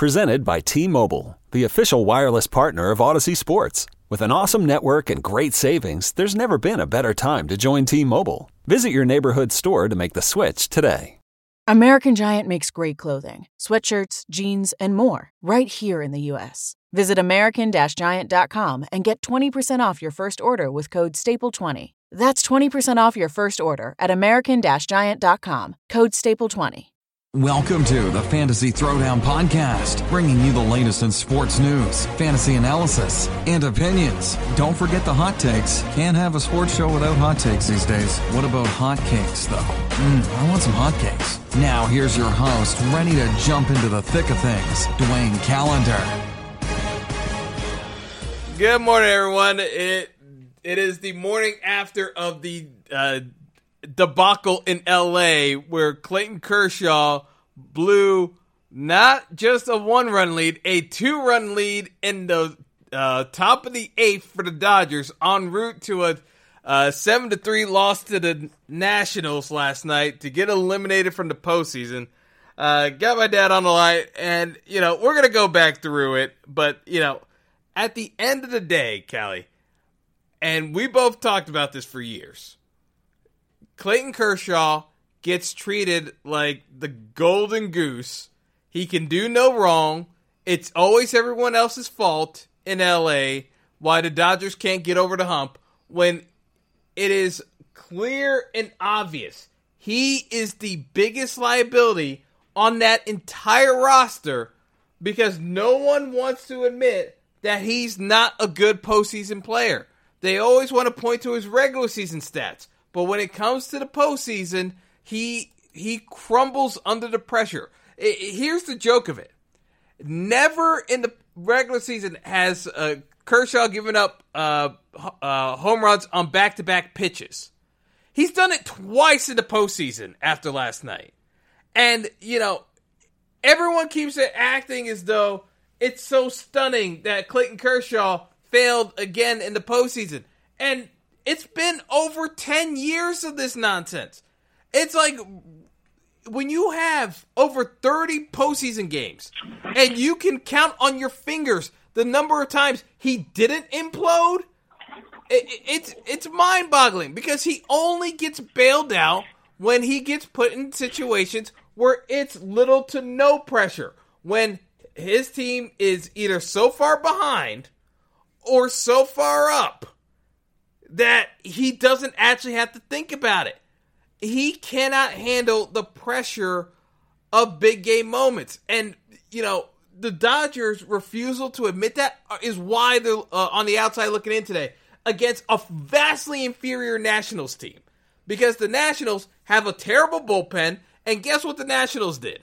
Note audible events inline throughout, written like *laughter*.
Presented by T Mobile, the official wireless partner of Odyssey Sports. With an awesome network and great savings, there's never been a better time to join T Mobile. Visit your neighborhood store to make the switch today. American Giant makes great clothing, sweatshirts, jeans, and more right here in the U.S. Visit American Giant.com and get 20% off your first order with code STAPLE20. That's 20% off your first order at American Giant.com, code STAPLE20. Welcome to the Fantasy Throwdown Podcast, bringing you the latest in sports news, fantasy analysis, and opinions. Don't forget the hot takes. Can't have a sports show without hot takes these days. What about hot cakes, though? Mmm, I want some hot cakes. Now, here's your host, ready to jump into the thick of things, Dwayne Calendar. Good morning, everyone. It it is the morning after of the uh, debacle in LA where Clayton Kershaw blew not just a one run lead, a two run lead in the uh, top of the eighth for the Dodgers en route to a seven to three loss to the Nationals last night to get eliminated from the postseason. Uh, got my dad on the line, and you know we're gonna go back through it, but you know at the end of the day, Callie, and we both talked about this for years. Clayton Kershaw gets treated like the golden goose. He can do no wrong. It's always everyone else's fault in LA why the Dodgers can't get over the hump when it is clear and obvious he is the biggest liability on that entire roster because no one wants to admit that he's not a good postseason player. They always want to point to his regular season stats. But when it comes to the postseason, he he crumbles under the pressure. It, here's the joke of it: never in the regular season has uh, Kershaw given up uh, uh, home runs on back to back pitches. He's done it twice in the postseason after last night, and you know everyone keeps acting as though it's so stunning that Clayton Kershaw failed again in the postseason, and it's been over 10 years of this nonsense. It's like when you have over 30 postseason games and you can count on your fingers the number of times he didn't implode, it, it's it's mind-boggling because he only gets bailed out when he gets put in situations where it's little to no pressure. When his team is either so far behind or so far up that he doesn't actually have to think about it. He cannot handle the pressure of big game moments. And, you know, the Dodgers' refusal to admit that is why they're uh, on the outside looking in today against a vastly inferior Nationals team. Because the Nationals have a terrible bullpen, and guess what the Nationals did?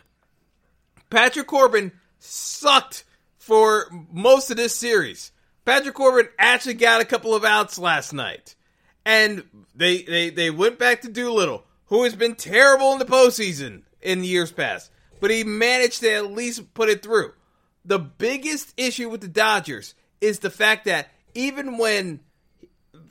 Patrick Corbin sucked for most of this series. Patrick Corbin actually got a couple of outs last night. And they they, they went back to Doolittle, who has been terrible in the postseason in years past. But he managed to at least put it through. The biggest issue with the Dodgers is the fact that even when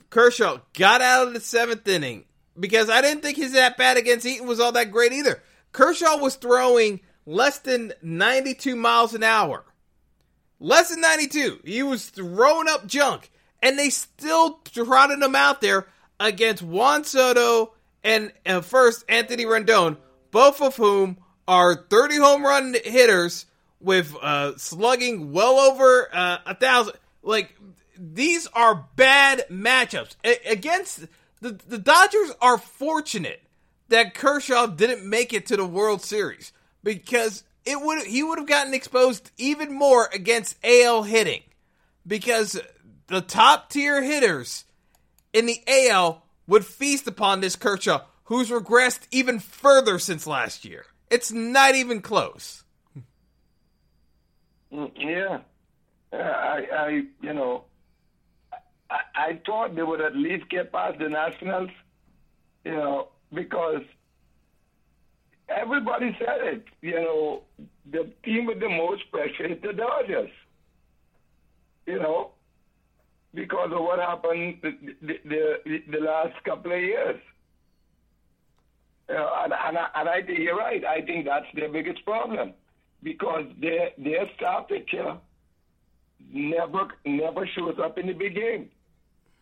Kershaw got out of the seventh inning, because I didn't think his at bat against Eaton was all that great either. Kershaw was throwing less than 92 miles an hour less than 92. He was throwing up junk, and they still trotted him out there against Juan Soto and, and first Anthony Rendon, both of whom are 30 home run hitters with uh, slugging well over uh, a thousand. Like these are bad matchups a- against the the Dodgers. Are fortunate that Kershaw didn't make it to the World Series because it would he would have gotten exposed even more against AL hitting because the top tier hitters in the AL would feast upon this Kershaw, who's regressed even further since last year. It's not even close. Mm, yeah, I, I, you know, I, I thought they would at least get past the Nationals, you know, because everybody said it. You know, the team with the most pressure is the Dodgers. You know, because of what happened the the, the, the last couple of years. You know, and, and, I, and I think you're right. I think that's their biggest problem. because their their star pitcher never never shows up in the big game.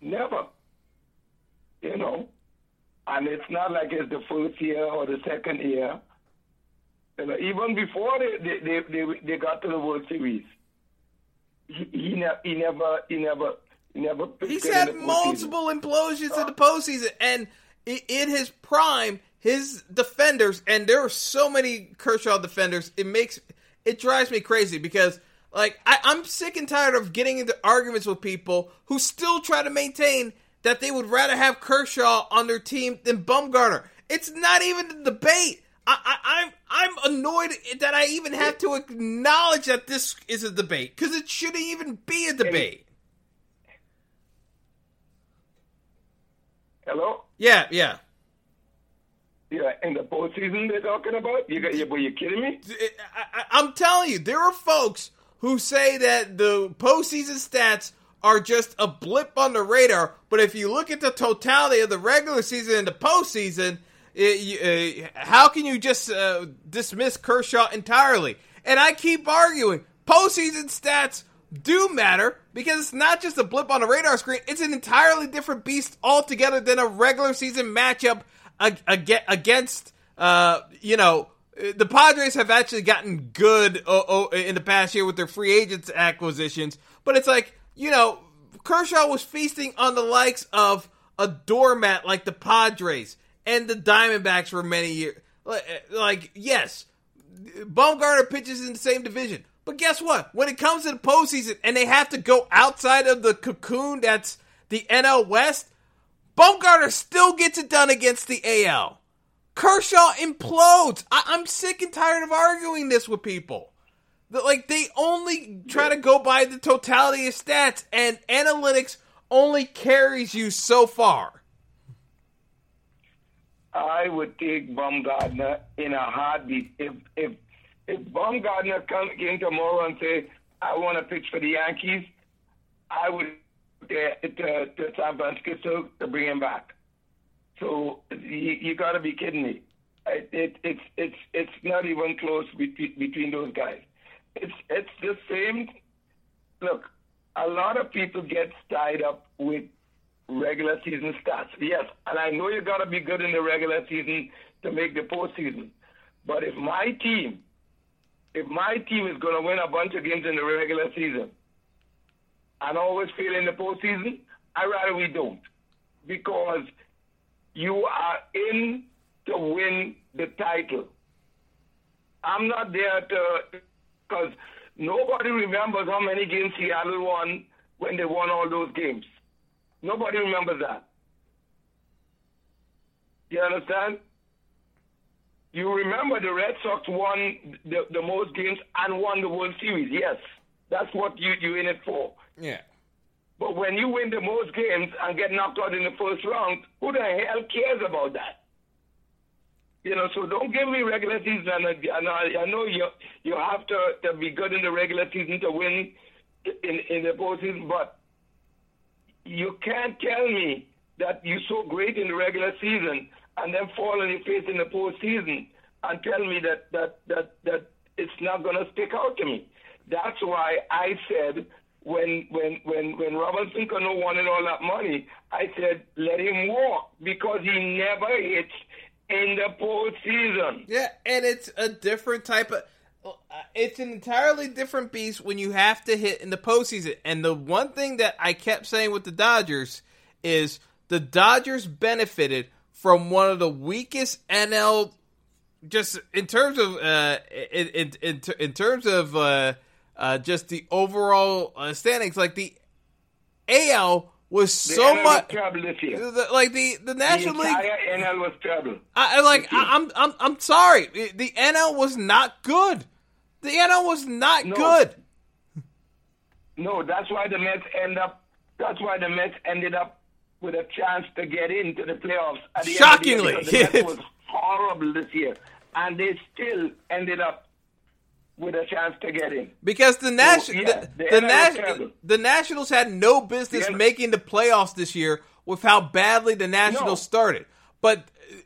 Never. You know. And it's not like it's the first year or the second year. You know, even before they they, they, they, they got to the World Series, he, he, ne- he never he never he never. He's had multiple implosions in the postseason, and in his prime, his defenders, and there are so many Kershaw defenders. It makes it drives me crazy because like I, I'm sick and tired of getting into arguments with people who still try to maintain that they would rather have Kershaw on their team than Bumgarner. It's not even a debate. I, I, I'm I'm annoyed that I even have to acknowledge that this is a debate because it shouldn't even be a debate. Hello. Yeah, yeah. Yeah, in the postseason they're talking about. You got you? Were you kidding me? I, I, I'm telling you, there are folks who say that the postseason stats are just a blip on the radar. But if you look at the totality of the regular season and the postseason, it, uh, how can you just uh, dismiss Kershaw entirely? And I keep arguing postseason stats do matter because it's not just a blip on the radar screen, it's an entirely different beast altogether than a regular season matchup against, uh, you know, the Padres have actually gotten good in the past year with their free agents acquisitions, but it's like, you know, Kershaw was feasting on the likes of a doormat like the Padres and the Diamondbacks for many years. Eh, like, yes, Bumgarner pitches in the same division. But guess what? When it comes to the postseason and they have to go outside of the cocoon that's the NL West, Bumgarner still gets it done against the AL. Kershaw implodes. I- am sick and tired of arguing this with people. That like they only try to go by the totality of stats, and analytics only carries you so far. I would take Baumgartner in a heartbeat. If if if Bumgarner come, came tomorrow and say, I want to pitch for the Yankees, I would to, to, to San Francisco to bring him back. So you, you got to be kidding me. It, it, it's it's it's not even close between, between those guys. It's it's the same. Look, a lot of people get tied up with regular season stats. Yes, and I know you got to be good in the regular season to make the postseason. But if my team if my team is going to win a bunch of games in the regular season and always fail in the postseason, I rather we don't. Because you are in to win the title. I'm not there to, because nobody remembers how many games Seattle won when they won all those games. Nobody remembers that. You understand? You remember the Red Sox won the, the most games and won the World Series. Yes, that's what you you in it for. Yeah. But when you win the most games and get knocked out in the first round, who the hell cares about that? You know, so don't give me regular season. And I, I know you you have to, to be good in the regular season to win in in the postseason, but you can't tell me that you're so great in the regular season and then fall on your face in the postseason and tell me that that that that it's not going to stick out to me. That's why I said when when when when Robinson Cano wanted all that money, I said let him walk because he never hits in the postseason. Yeah, and it's a different type of. Uh, it's an entirely different beast when you have to hit in the postseason. And the one thing that I kept saying with the Dodgers is the Dodgers benefited from one of the weakest NL, just in terms of uh, in in in, in terms of uh, uh, just the overall uh, standings. Like the AL was so much like the the National the League. NL was trouble. I, like I, am I'm I'm sorry. The NL was not good. The NL was not no. good. No, that's why the Mets end up. That's why the Mets ended up with a chance to get into the playoffs. At the Shockingly, end the, year, the Mets *laughs* was horrible this year, and they still ended up with a chance to get in. Because the National, so, yeah, the, the, the, Nationals had no business making the playoffs this year with how badly the Nationals no. started. But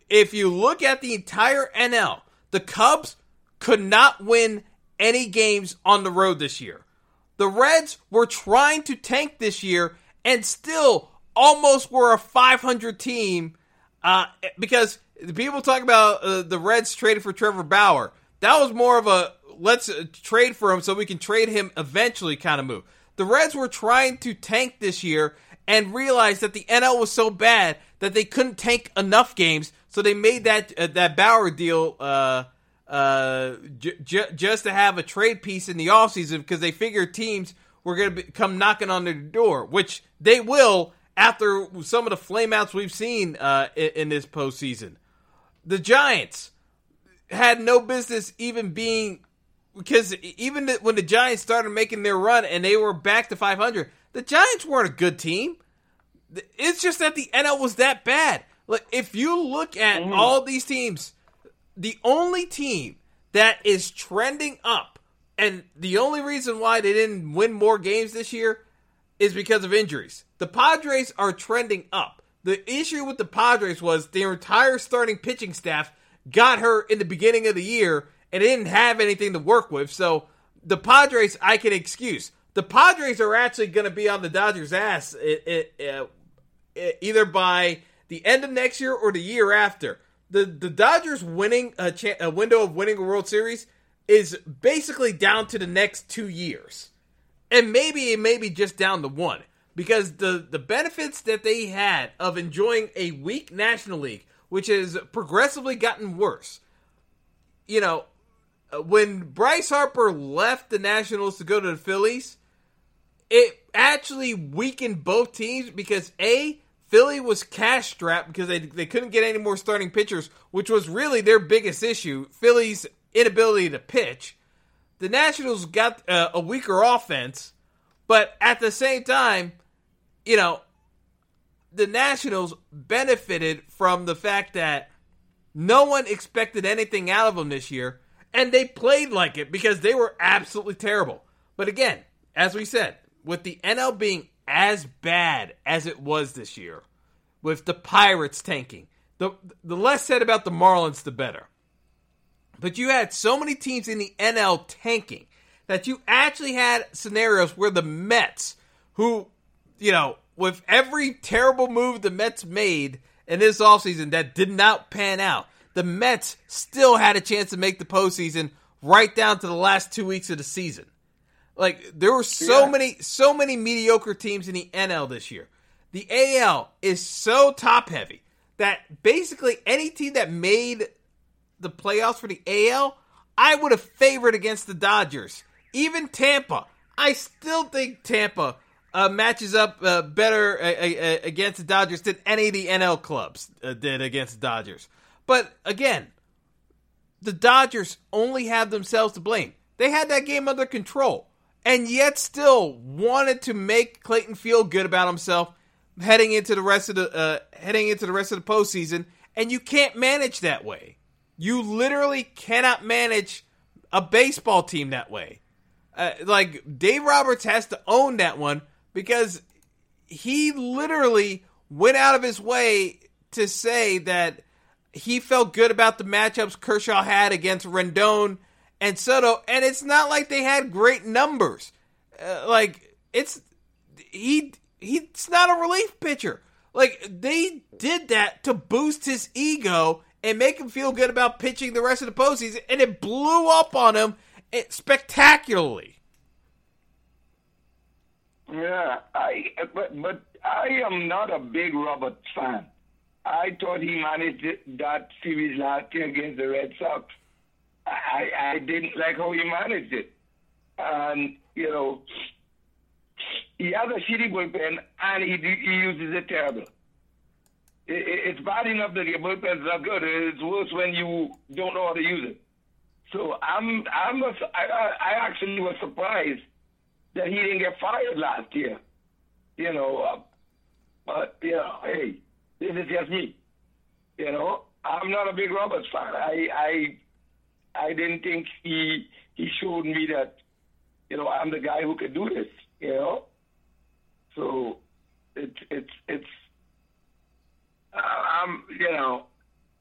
if you look at the entire NL, the Cubs could not win any games on the road this year. The Reds were trying to tank this year and still almost were a 500 team uh, because people talk about uh, the Reds traded for Trevor Bauer. That was more of a let's uh, trade for him so we can trade him eventually kind of move. The Reds were trying to tank this year and realized that the NL was so bad that they couldn't tank enough games, so they made that uh, that Bauer deal uh, uh, j- j- just to have a trade piece in the offseason because they figured teams were going to come knocking on their door, which they will after some of the flameouts we've seen uh, in, in this postseason. The Giants had no business even being because even when the Giants started making their run and they were back to 500, the Giants weren't a good team. It's just that the NL was that bad. Like if you look at mm. all these teams, the only team that is trending up, and the only reason why they didn't win more games this year is because of injuries. The Padres are trending up. The issue with the Padres was their entire starting pitching staff got hurt in the beginning of the year and didn't have anything to work with. So the Padres, I can excuse. The Padres are actually going to be on the Dodgers' ass it, it, it, either by the end of next year or the year after. The the Dodgers winning a, cha- a window of winning a World Series is basically down to the next two years, and maybe it may be just down to one because the the benefits that they had of enjoying a weak National League, which has progressively gotten worse. You know, when Bryce Harper left the Nationals to go to the Phillies, it actually weakened both teams because A, Philly was cash strapped because they, they couldn't get any more starting pitchers, which was really their biggest issue. Philly's inability to pitch. The Nationals got uh, a weaker offense, but at the same time, you know, the Nationals benefited from the fact that no one expected anything out of them this year and they played like it because they were absolutely terrible. But again, as we said, with the NL being as bad as it was this year, with the Pirates tanking, the the less said about the Marlins, the better. But you had so many teams in the NL tanking that you actually had scenarios where the Mets, who, you know, with every terrible move the Mets made in this offseason that did not pan out, the Mets still had a chance to make the postseason right down to the last two weeks of the season. Like there were so yeah. many, so many mediocre teams in the NL this year. The AL is so top heavy that basically any team that made the playoffs for the AL, I would have favored against the Dodgers. Even Tampa, I still think Tampa uh, matches up uh, better uh, uh, uh against the Dodgers than any of the NL clubs uh, did against the Dodgers. But again, the Dodgers only have themselves to blame. They had that game under control and yet still wanted to make Clayton feel good about himself heading into the rest of the uh, heading into the rest of the postseason. And you can't manage that way. You literally cannot manage a baseball team that way. Uh, like Dave Roberts has to own that one because he literally went out of his way to say that he felt good about the matchups Kershaw had against Rendon and Soto, and it's not like they had great numbers. Uh, like it's he he's not a relief pitcher. Like they did that to boost his ego and make him feel good about pitching the rest of the postseason, and it blew up on him eh, spectacularly. Yeah, I but but I am not a big Robert fan. I thought he managed that series last year against the Red Sox. I, I didn't like how he managed it. And, you know, he has a shitty bullpen and he, he uses it terrible. It, it's bad enough that your bullpen's not good. It's worse when you don't know how to use it. So I'm, I'm a, I, I actually was surprised that he didn't get fired last year. You know, uh, but, you know, hey, this is just me. You know, I'm not a big Roberts fan. I I I didn't think he he showed me that you know I'm the guy who could do this. You know, so it's it's it's I'm you know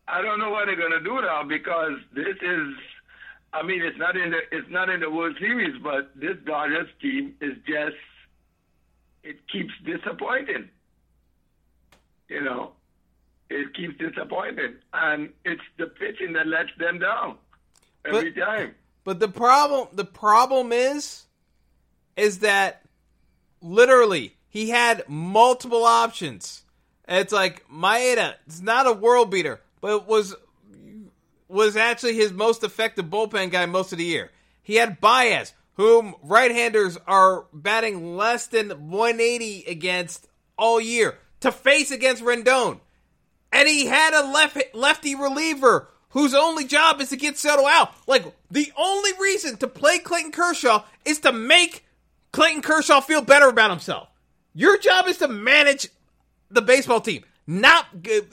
I don't know what they're gonna do now because this is I mean, it's not in the it's not in the World Series, but this Dodgers team is just it keeps disappointing. You know, it keeps disappointing, and it's the pitching that lets them down every But- time. But the problem the problem is is that literally he had multiple options. And it's like Maeda, it's not a world beater, but was was actually his most effective bullpen guy most of the year. He had Baez, whom right-handers are batting less than 180 against all year to face against Rendon. And he had a left lefty reliever whose only job is to get Soto out. Like the only reason to play Clayton Kershaw is to make Clayton Kershaw feel better about himself. Your job is to manage the baseball team, not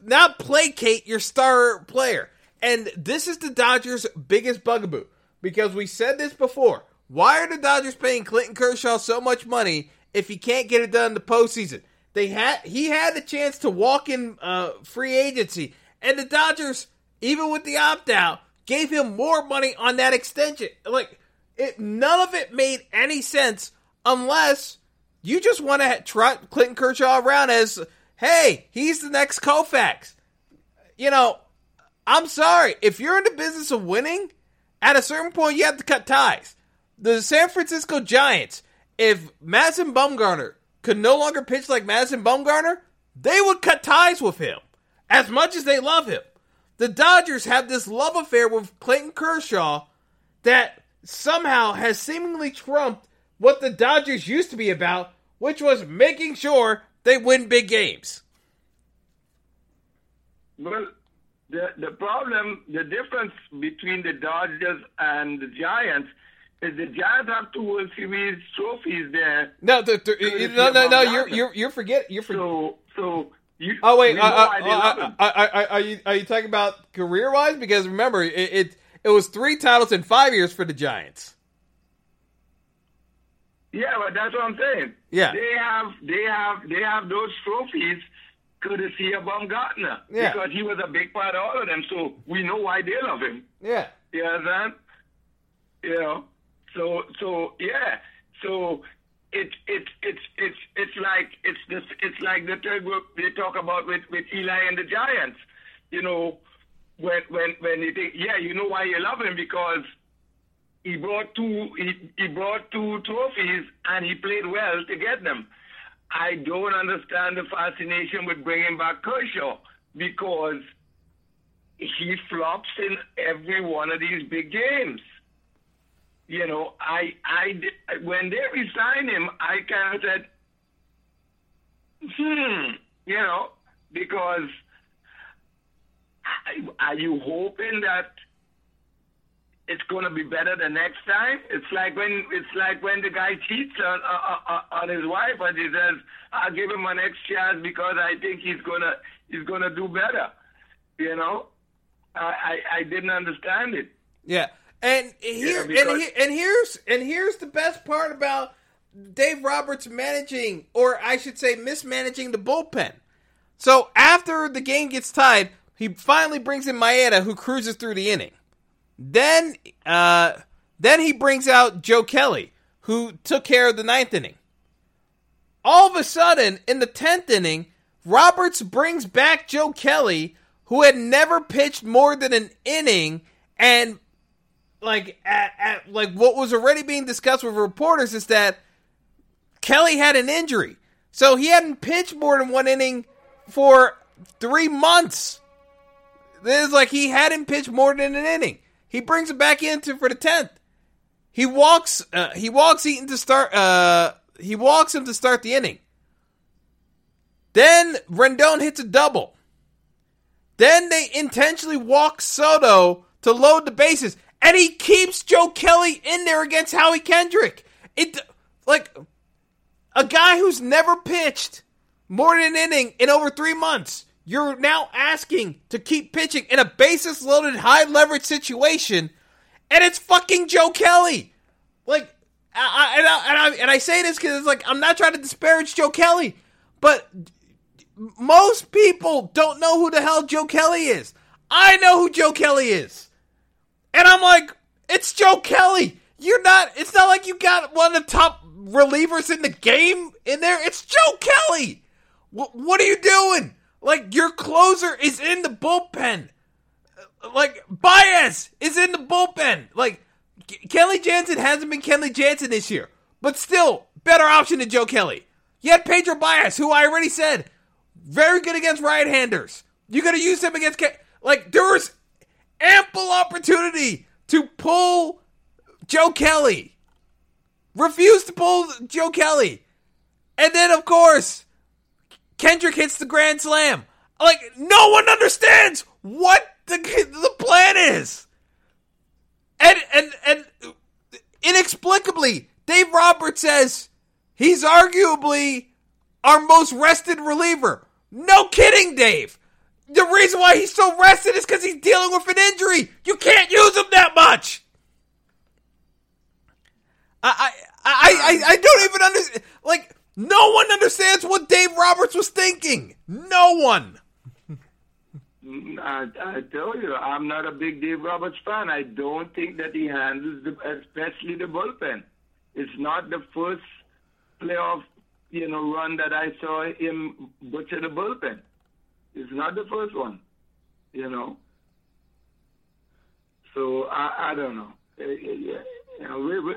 not placate your star player. And this is the Dodgers' biggest bugaboo because we said this before. Why are the Dodgers paying Clinton Kershaw so much money if he can't get it done in the postseason? They had he had the chance to walk in uh, free agency, and the Dodgers, even with the opt out, gave him more money on that extension. Like it, none of it made any sense unless you just want to trot Clinton Kershaw around as, hey, he's the next Koufax. You know, I'm sorry. If you're in the business of winning, at a certain point, you have to cut ties. The San Francisco Giants, if Madison Bumgarner could no longer pitch like Madison Bumgarner, they would cut ties with him as much as they love him. The Dodgers have this love affair with Clayton Kershaw that somehow has seemingly trumped what the Dodgers used to be about, which was making sure they win big games. Well, the the problem, the difference between the Dodgers and the Giants the Giants have two World Series trophies there. No, the, the, no, no, no. You're you're you're forget you're forget. So so you. Oh wait, we know why they love him. uh, uh, uh, uh, are you are you talking about career wise? Because remember, it, it it was three titles in five years for the Giants. Yeah, but that's what I'm saying. Yeah. They have they have they have those trophies courtesy of Baumgartner. Yeah. Because he was a big part of all of them, so we know why they love him. Yeah, You understand? You know. So so yeah. So it's it's it's it's it's like it's this it's like the third group they talk about with, with Eli and the Giants. You know, when when when you think yeah, you know why you love him because he brought two he, he brought two trophies and he played well to get them. I don't understand the fascination with bringing back Kershaw because he flops in every one of these big games. You know, I I when they resigned him, I kind of said, hmm, you know, because I- are you hoping that it's going to be better the next time? It's like when it's like when the guy cheats on uh, on his wife and he says, "I'll give him an next chance because I think he's gonna he's gonna do better." You know, I I, I didn't understand it. yeah. And here and because- here and here's and here's the best part about Dave Roberts managing, or I should say, mismanaging the bullpen. So after the game gets tied, he finally brings in Maeda, who cruises through the inning. Then, uh, then he brings out Joe Kelly, who took care of the ninth inning. All of a sudden, in the tenth inning, Roberts brings back Joe Kelly, who had never pitched more than an inning, and like at, at like what was already being discussed with reporters is that Kelly had an injury, so he hadn't pitched more than one inning for three months. This is like he hadn't pitched more than an inning. He brings him back into for the tenth. He walks. Uh, he walks Eaton to start. Uh, he walks him to start the inning. Then Rendon hits a double. Then they intentionally walk Soto to load the bases, and he keeps Joe Kelly in there against Howie Kendrick. It like a guy who's never pitched more than an inning in over three months. You're now asking to keep pitching in a basis loaded, high leverage situation, and it's fucking Joe Kelly. Like, I, and, I, and, I, and I say this because it's like I'm not trying to disparage Joe Kelly, but most people don't know who the hell Joe Kelly is. I know who Joe Kelly is. And I'm like, It's Joe Kelly. You're not. It's not like you got one of the top relievers in the game in there. It's Joe Kelly. What, what are you doing? Like your closer is in the bullpen. Like Baez is in the bullpen. Like Kenley Jansen hasn't been Kenley Jansen this year, but still better option than Joe Kelly. You had Pedro Baez, who I already said very good against right-handers. You got to use him against Ke- like there ample opportunity to pull Joe Kelly. Refuse to pull Joe Kelly. And then of course, Kendrick hits the grand slam. Like no one understands what the the plan is. And and and inexplicably, Dave Roberts says he's arguably our most rested reliever. No kidding, Dave. The reason why he's so rested is because he's dealing with an injury. You can't use him that much. I I I I, don't even understand. Like no one understands what Dave Roberts was thinking. No one. Mm, I, I tell you, I'm not a big Dave Roberts fan. I don't think that he handles, the, especially the bullpen. It's not the first playoff, you know, run that I saw him butcher the bullpen. It's not the first one, you know. So I, I don't know. Uh, You know, we, we,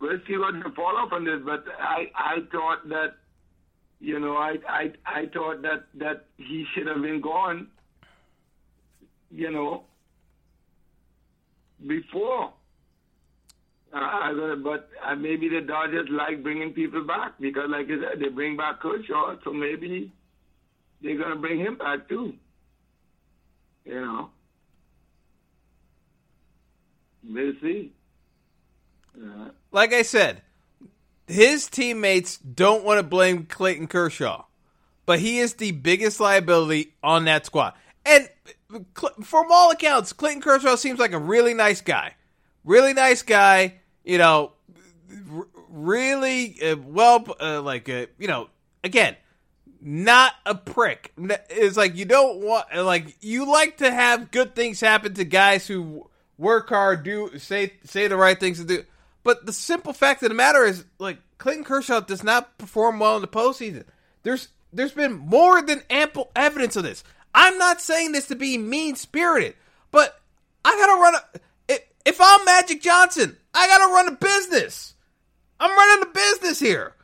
we'll see what the follow up on this. But I, I thought that, you know, I, I, I thought that that he should have been gone you know, before. Uh, but uh, maybe the Dodgers like bringing people back because, like I said, they bring back Kershaw, so maybe they're gonna bring him back too. You know, we'll see. Like I said, his teammates don't want to blame Clayton Kershaw, but he is the biggest liability on that squad. And from all accounts, Clayton Kershaw seems like a really nice guy. Really nice guy. You know, really uh, well, uh, like, uh, you know, again, not a prick. It's like you don't want, like, you like to have good things happen to guys who work hard, do say say the right things to do. But the simple fact of the matter is, like, Clayton Kershaw does not perform well in the postseason. There's there's been more than ample evidence of this. I'm not saying this to be mean spirited, but I gotta run a. If, I'm Magic Johnson, I gotta run a business. I'm running a business here.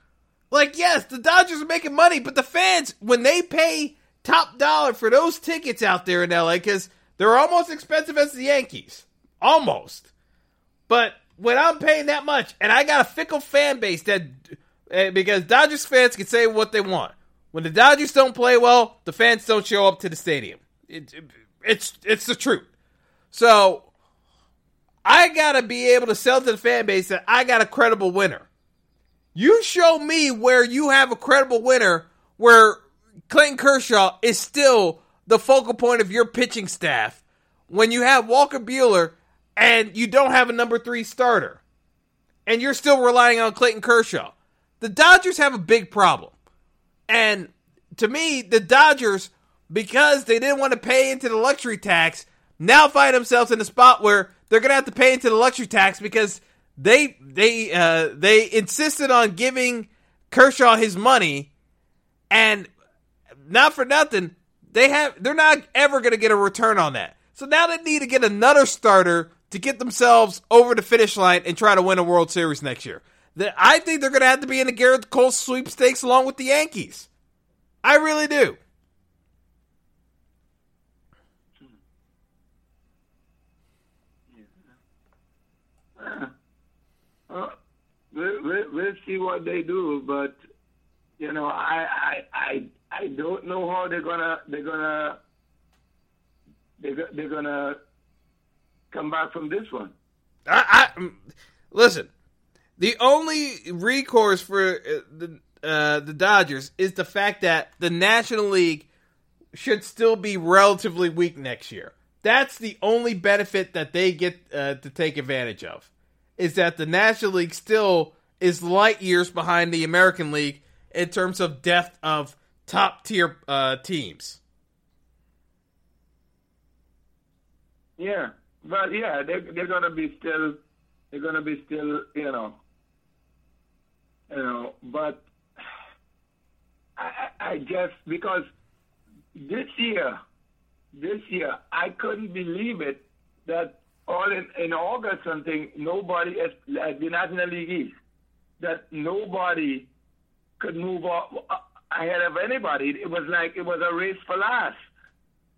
Like, yes, the Dodgers are making money, but the fans, when they pay top dollar for those tickets out there in LA, because they're almost as expensive as the Yankees. Almost. But when I'm paying that much, and I got a fickle fan base that, eh, because Dodgers fans can say what they want. When the Dodgers don't play well, the fans don't show up to the stadium. It, it- it's it's the truth. So I gotta be able to sell to the fan base that I got a credible winner. You show me where you have a credible winner, where Clayton Kershaw is still the focal point of your pitching staff, when you have Walker Buehler and you don't have a number three starter, and you're still relying on Clayton Kershaw. The Dodgers have a big problem. And to me, the Dodgers, because they didn't want to pay into the luxury tax, now find themselves in a spot where they're going to have to pay into the luxury tax because they they uh, they insisted on giving Kershaw his money, and not for nothing, they have they're not ever going to get a return on that. So now they need to get another starter to get themselves over the finish line and try to win a World Series next year. I think they're going to have to be in the Gerrit Cole sweepstakes along with the Yankees. I really do. We'll see what they do, but you know, I, I, I, I don't know how they're gonna, they're gonna, they're, they're gonna come back from this one. I, I mm, listen. The only recourse for uh, the uh, the Dodgers is the fact that the National League should still be relatively weak next year. That's the only benefit that they get uh, to take advantage of. Is that the National League still is light years behind the American League in terms of depth of top tier uh, teams. Yeah, But yeah, they they're gonna be still they're gonna be still you know you know. But I I just because this year this year I couldn't believe it that all in, in August something nobody at, at the National League East that nobody could move off, uh, ahead of anybody. It was like it was a race for last.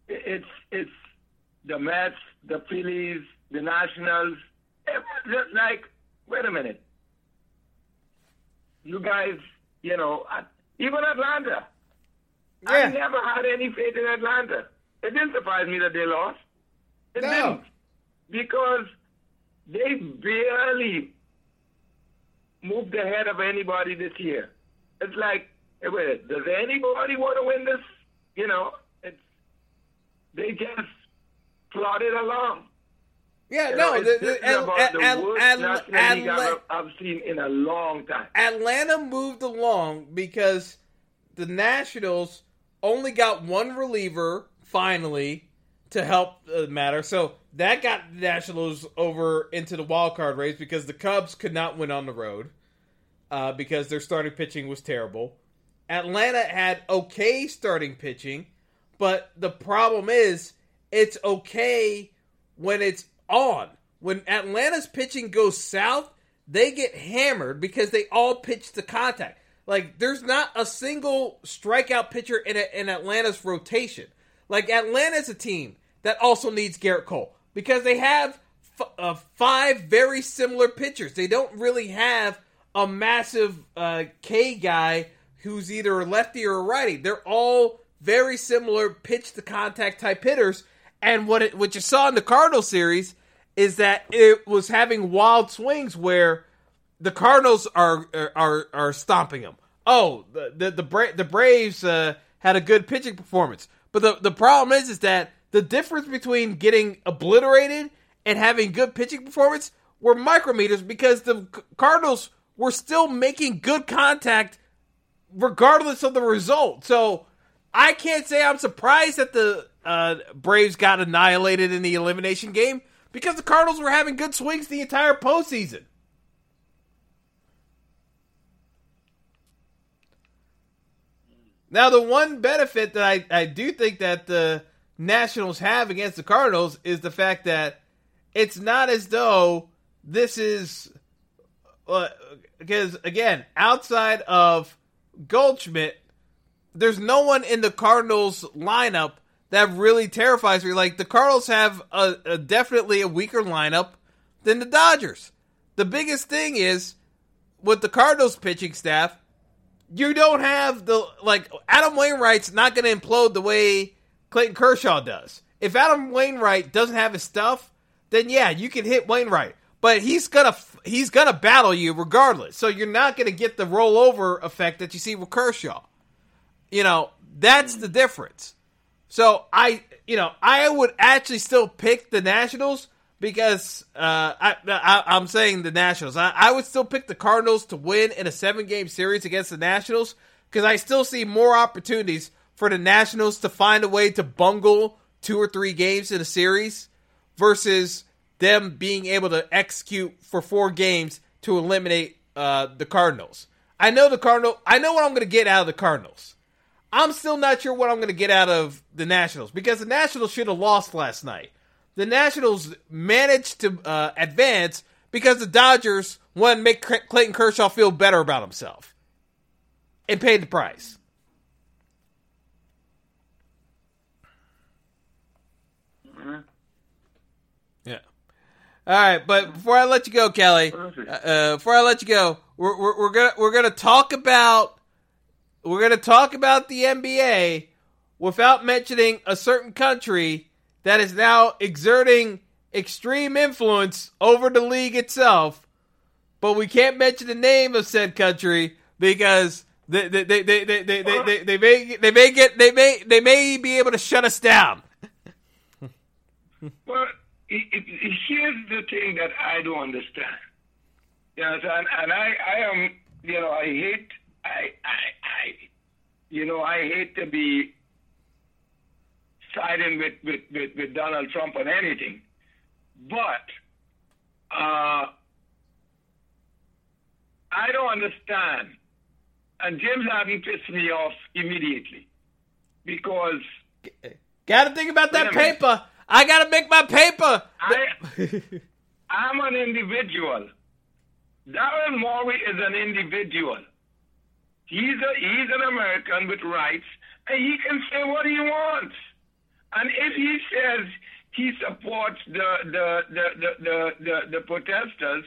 It's it's the Mets, the Phillies, the Nationals. It was just like, wait a minute, you guys, you know, even Atlanta. Yeah. I never had any faith in Atlanta. It didn't surprise me that they lost. It No. didn't. Because they barely moved ahead of anybody this year. It's like, eh, wait, does anybody want to win this? You know, it's they just plodded along. Yeah, You no, know, the, the, just At- about At- the At- worst At- National I've, I've seen in a long time. Atlanta moved along because the Nationals only got one reliever finally to help the matter. So that got the Nationals over into the wild card race because the Cubs could not win on the road uh, because their starting pitching was terrible. Atlanta had okay starting pitching, but the problem is it's okay when it's on. When Atlanta's pitching goes south, they get hammered because they all pitch to contact. Like there's not a single strikeout pitcher in, a, in Atlanta's rotation. Like Atlanta's a team that also needs Gerrit Cole because they have f- uh, five very similar pitchers. They don't really have a massive uh, K guy who's either a lefty or a righty. They're all very similar pitch to contact type hitters. And what it, what you saw in the Cardinal series is that it was having wild swings where the Cardinals are are are stomping them. Oh, the the the, Bra- the Braves uh, had a good pitching performance, but the the problem is is that the difference between getting obliterated and having good pitching performance were micrometers because the Cardinals were still making good contact regardless of the result. So I can't say I'm surprised that the uh, Braves got annihilated in the elimination game because the Cardinals were having good swings the entire postseason. Now, the one benefit that I, I do think that the Nationals have against the Cardinals is the fact that it's not as though this is uh, because again, outside of Goldschmidt, there's no one in the Cardinals lineup that really terrifies me. Like the Cardinals have a, a definitely a weaker lineup than the Dodgers. The biggest thing is with the Cardinals pitching staff, you don't have the like Adam Wainwright's not going to implode the way Clayton Kershaw does. If Adam Wainwright doesn't have his stuff, then yeah, you can hit Wainwright, but he's gonna he's gonna battle you regardless. So you're not going to get the rollover effect that you see with Kershaw. You know that's the difference. So I, you know, I would actually still pick the Nationals because uh, I, I, I'm saying the Nationals. I, I would still pick the Cardinals to win in a seven game series against the Nationals because I still see more opportunities for the Nationals to find a way to bungle two or three games in a series versus them being able to execute for four games to eliminate uh, the Cardinals. I know the Cardinal. I know what I'm going to get out of the Cardinals. I'm still not sure what I'm going to get out of the Nationals because the Nationals should have lost last night. The Nationals managed to uh, advance because the Dodgers wanted to make Clayton Kershaw feel better about himself and paid the price. Yeah. All right, but before I let you go, Kelly, uh, before I let you go, we're, we're, we're gonna we're gonna talk about we're gonna talk about the NBA without mentioning a certain country that is now exerting extreme influence over the league itself, but we can't mention the name of said country because they they they they they, they, they, they, they may they may get they may they may be able to shut us down. *laughs* Well, here's the thing that I don't understand. Yes, and, and I, I am, you know, I hate, I, I, I, you know, I hate to be siding with, with, with, with Donald Trump on anything. But uh, I don't understand. And James Harden pissed me off immediately because Got to think about that Wait a minute. paper. I got to make my paper. I, *laughs* I'm an individual. Darren Morey is an individual. He's a he's an American with rights, and he can say what he wants. And if he says he supports the the the the the, the, the protesters,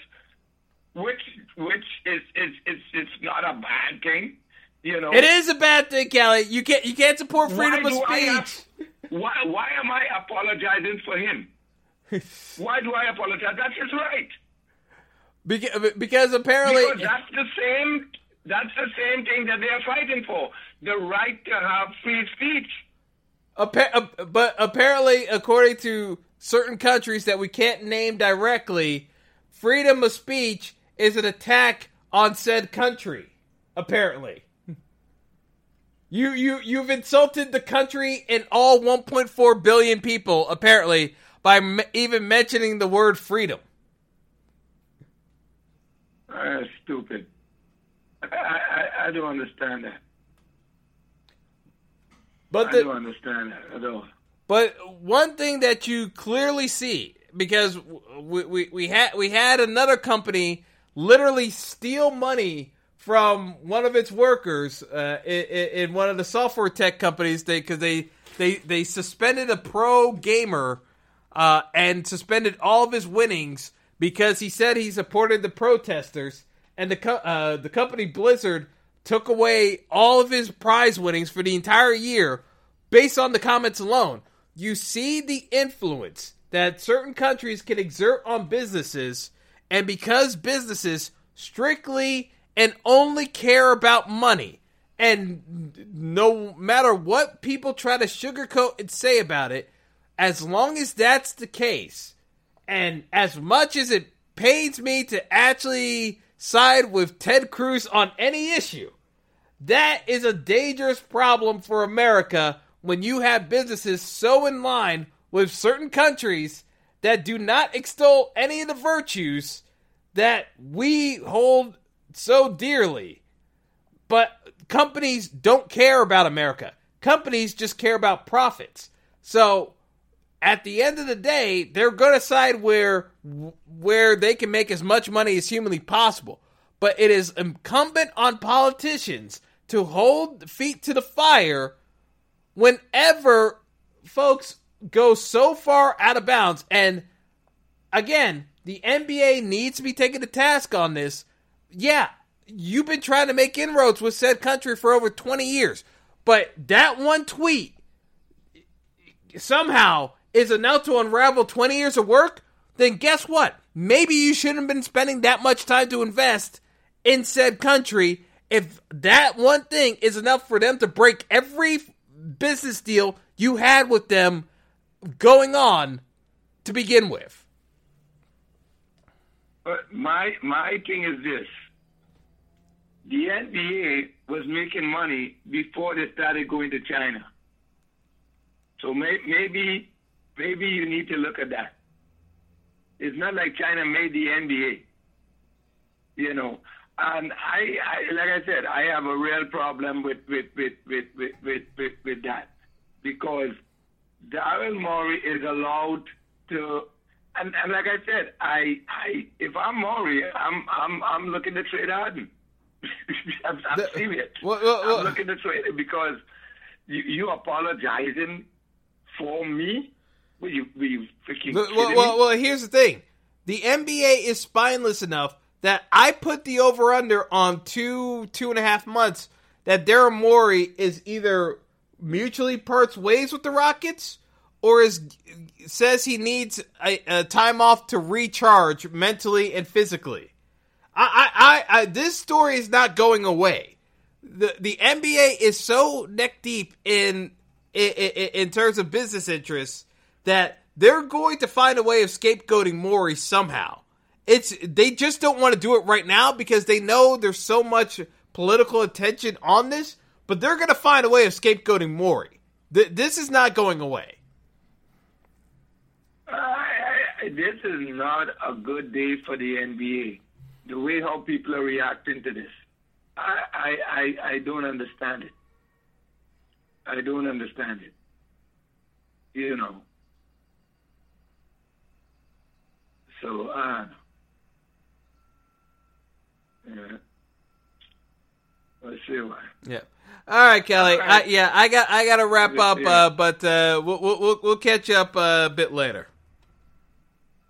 which which is is is it's not a bad thing, you know. It is a bad thing, Kelly. You can't you can't support freedom of I have- speech. Why why am I apologizing for him? *laughs* why do I apologize? That's his right. Beca- Because apparently, Because that's the same. That's the same thing that they are fighting for: the right to have free speech. Appa- uh, but apparently, according to certain countries that we can't name directly, freedom of speech is an attack on said country. Apparently, you you you've insulted the country and all 1.4 billion people. Apparently, by m- even mentioning the word freedom. Uh, stupid. I, I I don't understand that. But I the, don't understand that at all. But one thing that you clearly see, because we we, we had we had another company literally steal money from one of its workers uh, in, in one of the software tech companies, they because they they they suspended a pro gamer uh, and suspended all of his winnings because he said he supported the protesters, and the co- uh, the company Blizzard took away all of his prize winnings for the entire year based on the comments alone. You see the influence that certain countries can exert on businesses, and because businesses strictly and only care about money, and no matter what people try to sugarcoat and say about it, as long as that's the case, and as much as it pains me to actually side with Ted Cruz on any issue, that is a dangerous problem for America when you have businesses so in line with certain countries that do not extol any of the virtues that we hold so dearly. But companies don't care about America. Companies just care about profits. So at the end of the day, they're going to side where where they can make as much money as humanly possible. But it is incumbent on politicians to hold feet to the fire whenever folks go so far out of bounds. And again, the NBA needs to be taking the task on this. Yeah, you've been trying to make inroads with said country for over 20 years, but that one tweet somehow is enough to unravel 20 years of work, then guess what? Maybe you shouldn't have been spending that much time to invest in said country if that one thing is enough for them to break every business deal you had with them going on to begin with. But my my thing is this: the NBA was making money before they started going to China. So may, maybe maybe you need to look at that. It's not like China made the NBA. You know, and I, I like I said, I have a real problem with with with with with with, with, with that because Daryl Morey is allowed to and, and like I said, I, I if I'm Morey, I'm I'm I'm looking to trade Harden. *laughs* I'm, I'm The- serious. well, well, well- I'm looking to trade him because you you apologizing for me? Were you were you freaking Well, kidding well, me? well, well, here's the thing: the NBA is spineless enough that I put the over under on two two and a half months. That Daryl Morey is either mutually parts ways with the Rockets, or is says he needs a, a time off to recharge mentally and physically. I, I, I, I, this story is not going away. The the NBA is so neck deep in in, in, terms of business interests that they're going to find a way of scapegoating Morey somehow. It's they just don't want to do it right now because they know there's so much political attention on this, but they're going to find a way of scapegoating Morey. Th- this is not going away. This is not a good day for the NBA. The way how people are reacting to this, I, I, I, I don't understand it. I don't understand it. You know. So, uh, yeah. Let's see why. Yeah. All right, Kelly. All right. I, yeah, I got I got to wrap up, uh, but uh, we'll, we'll we'll catch up a bit later.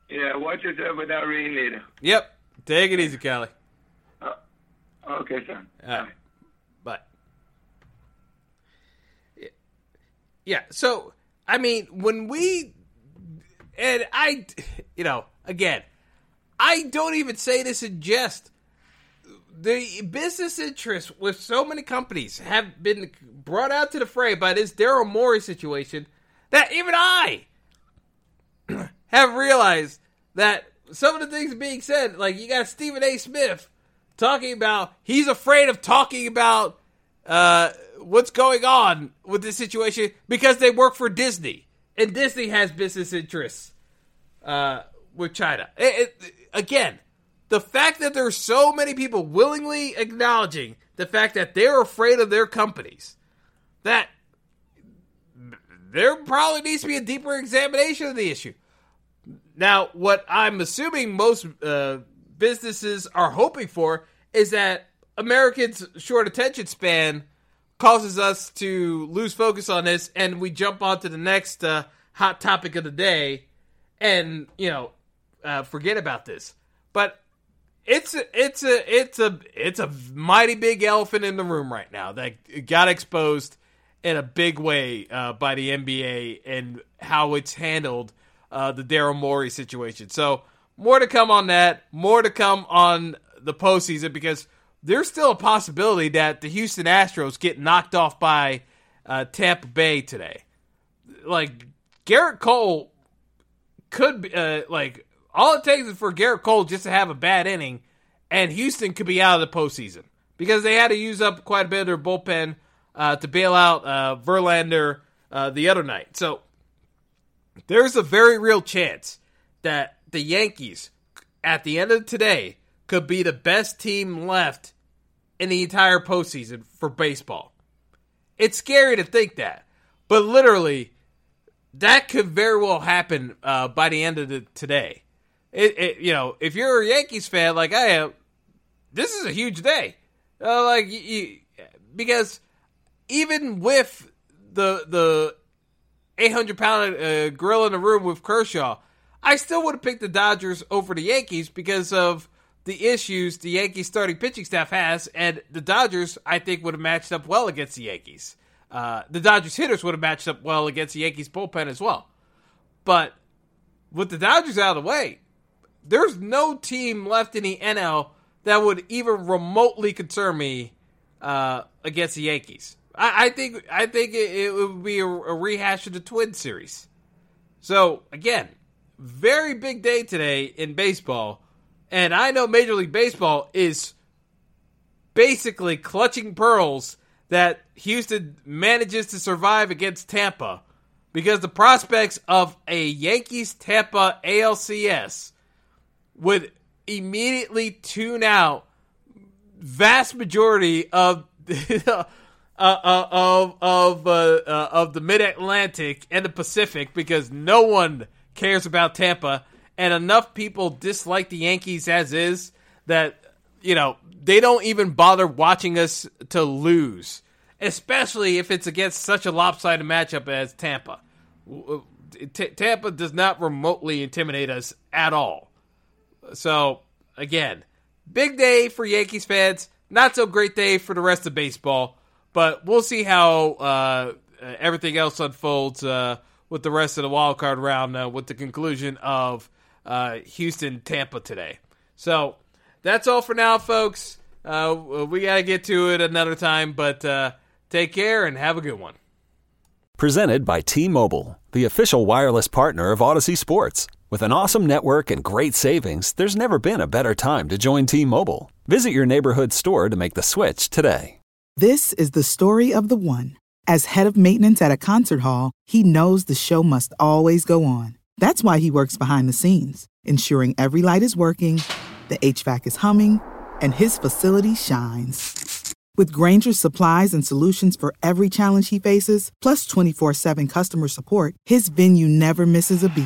Yeah, watch yourself with that rain later. Yep. Take it easy, Kelly. Uh, okay, son. All right. Bye. Yeah. So, I mean, when we and I, you know, again, I don't even say this in jest the business interests with so many companies have been brought out to the fray by this Daryl Morey situation that even I *clears throat* have realized that some of the things being said, like you got Stephen A. Smith talking about he's afraid of talking about uh, what's going on with this situation because they work for Disney and Disney has business interests uh, with China. It, it, again, the fact that there's so many people willingly acknowledging the fact that they're afraid of their companies, that there probably needs to be a deeper examination of the issue. Now, what I'm assuming most uh, businesses are hoping for is that Americans' short attention span causes us to lose focus on this and we jump on to the next uh, hot topic of the day and, you know, uh, forget about this. But it's a, it's a it's a it's a mighty big elephant in the room right now that got exposed in a big way uh, by the NBA and how it's handled uh, the Daryl Morey situation. So more to come on that. More to come on the postseason because there's still a possibility that the Houston Astros get knocked off by uh, Tampa Bay today. Like Gerrit Cole could be uh, like all it takes is for Gerrit Cole just to have a bad inning, and Houston could be out of the postseason because they had to use up quite a bit of their bullpen uh, to bail out uh, Verlander uh, the other night. So there's a very real chance that the Yankees, at the end of today, could be the best team left in the entire postseason for baseball. It's scary to think that, but literally, that could very well happen uh, by the end of the, today it, it, you know, if you're a Yankees fan like I am, this is a huge day. Uh, like you, because even with the the 800 pound uh, in the room with Kershaw, I still would have picked the Dodgers over the Yankees because of the issues the Yankees starting pitching staff has, and the Dodgers I think would have matched up well against the Yankees. Uh, the Dodgers hitters would have matched up well against the Yankees bullpen as well. But with the Dodgers out of the way, there's no team left in the NL that would even remotely concern me uh, against the Yankees. I, I, think I think it, it would be a, a, rehash of the Twin series. So again, very big day today in baseball, and I know Major League Baseball is basically clutching pearls that Houston manages to survive against Tampa because the prospects of a Yankees Tampa ALCS would immediately tune out vast majority of *laughs* uh, uh, of of uh, uh, of the Mid Atlantic and the Pacific because no one cares about Tampa, and enough people dislike the Yankees as is that you know they don't even bother watching us to lose, especially if it's against such a lopsided matchup as Tampa. T- Tampa does not remotely intimidate us at all. So again, big day for Yankees fans. Not so great day for the rest of baseball, but we'll see how uh, everything else unfolds uh, with the rest of the wild card round uh, with the conclusion of uh, Houston Tampa today. So that's all for now, folks. Uh, we got to get to it another time, but uh, take care and have a good one. Presented by T Mobile, the official wireless partner of Odyssey Sports. With an awesome network and great savings, there's never been a better time to join T Mobile. Visit your neighborhood store to make the switch today. This is the story of the one. As head of maintenance at a concert hall, he knows the show must always go on. That's why he works behind the scenes, ensuring every light is working, the HVAC is humming, and his facility shines. With Grainger's supplies and solutions for every challenge he faces, plus 24 7 customer support, his venue never misses a beat.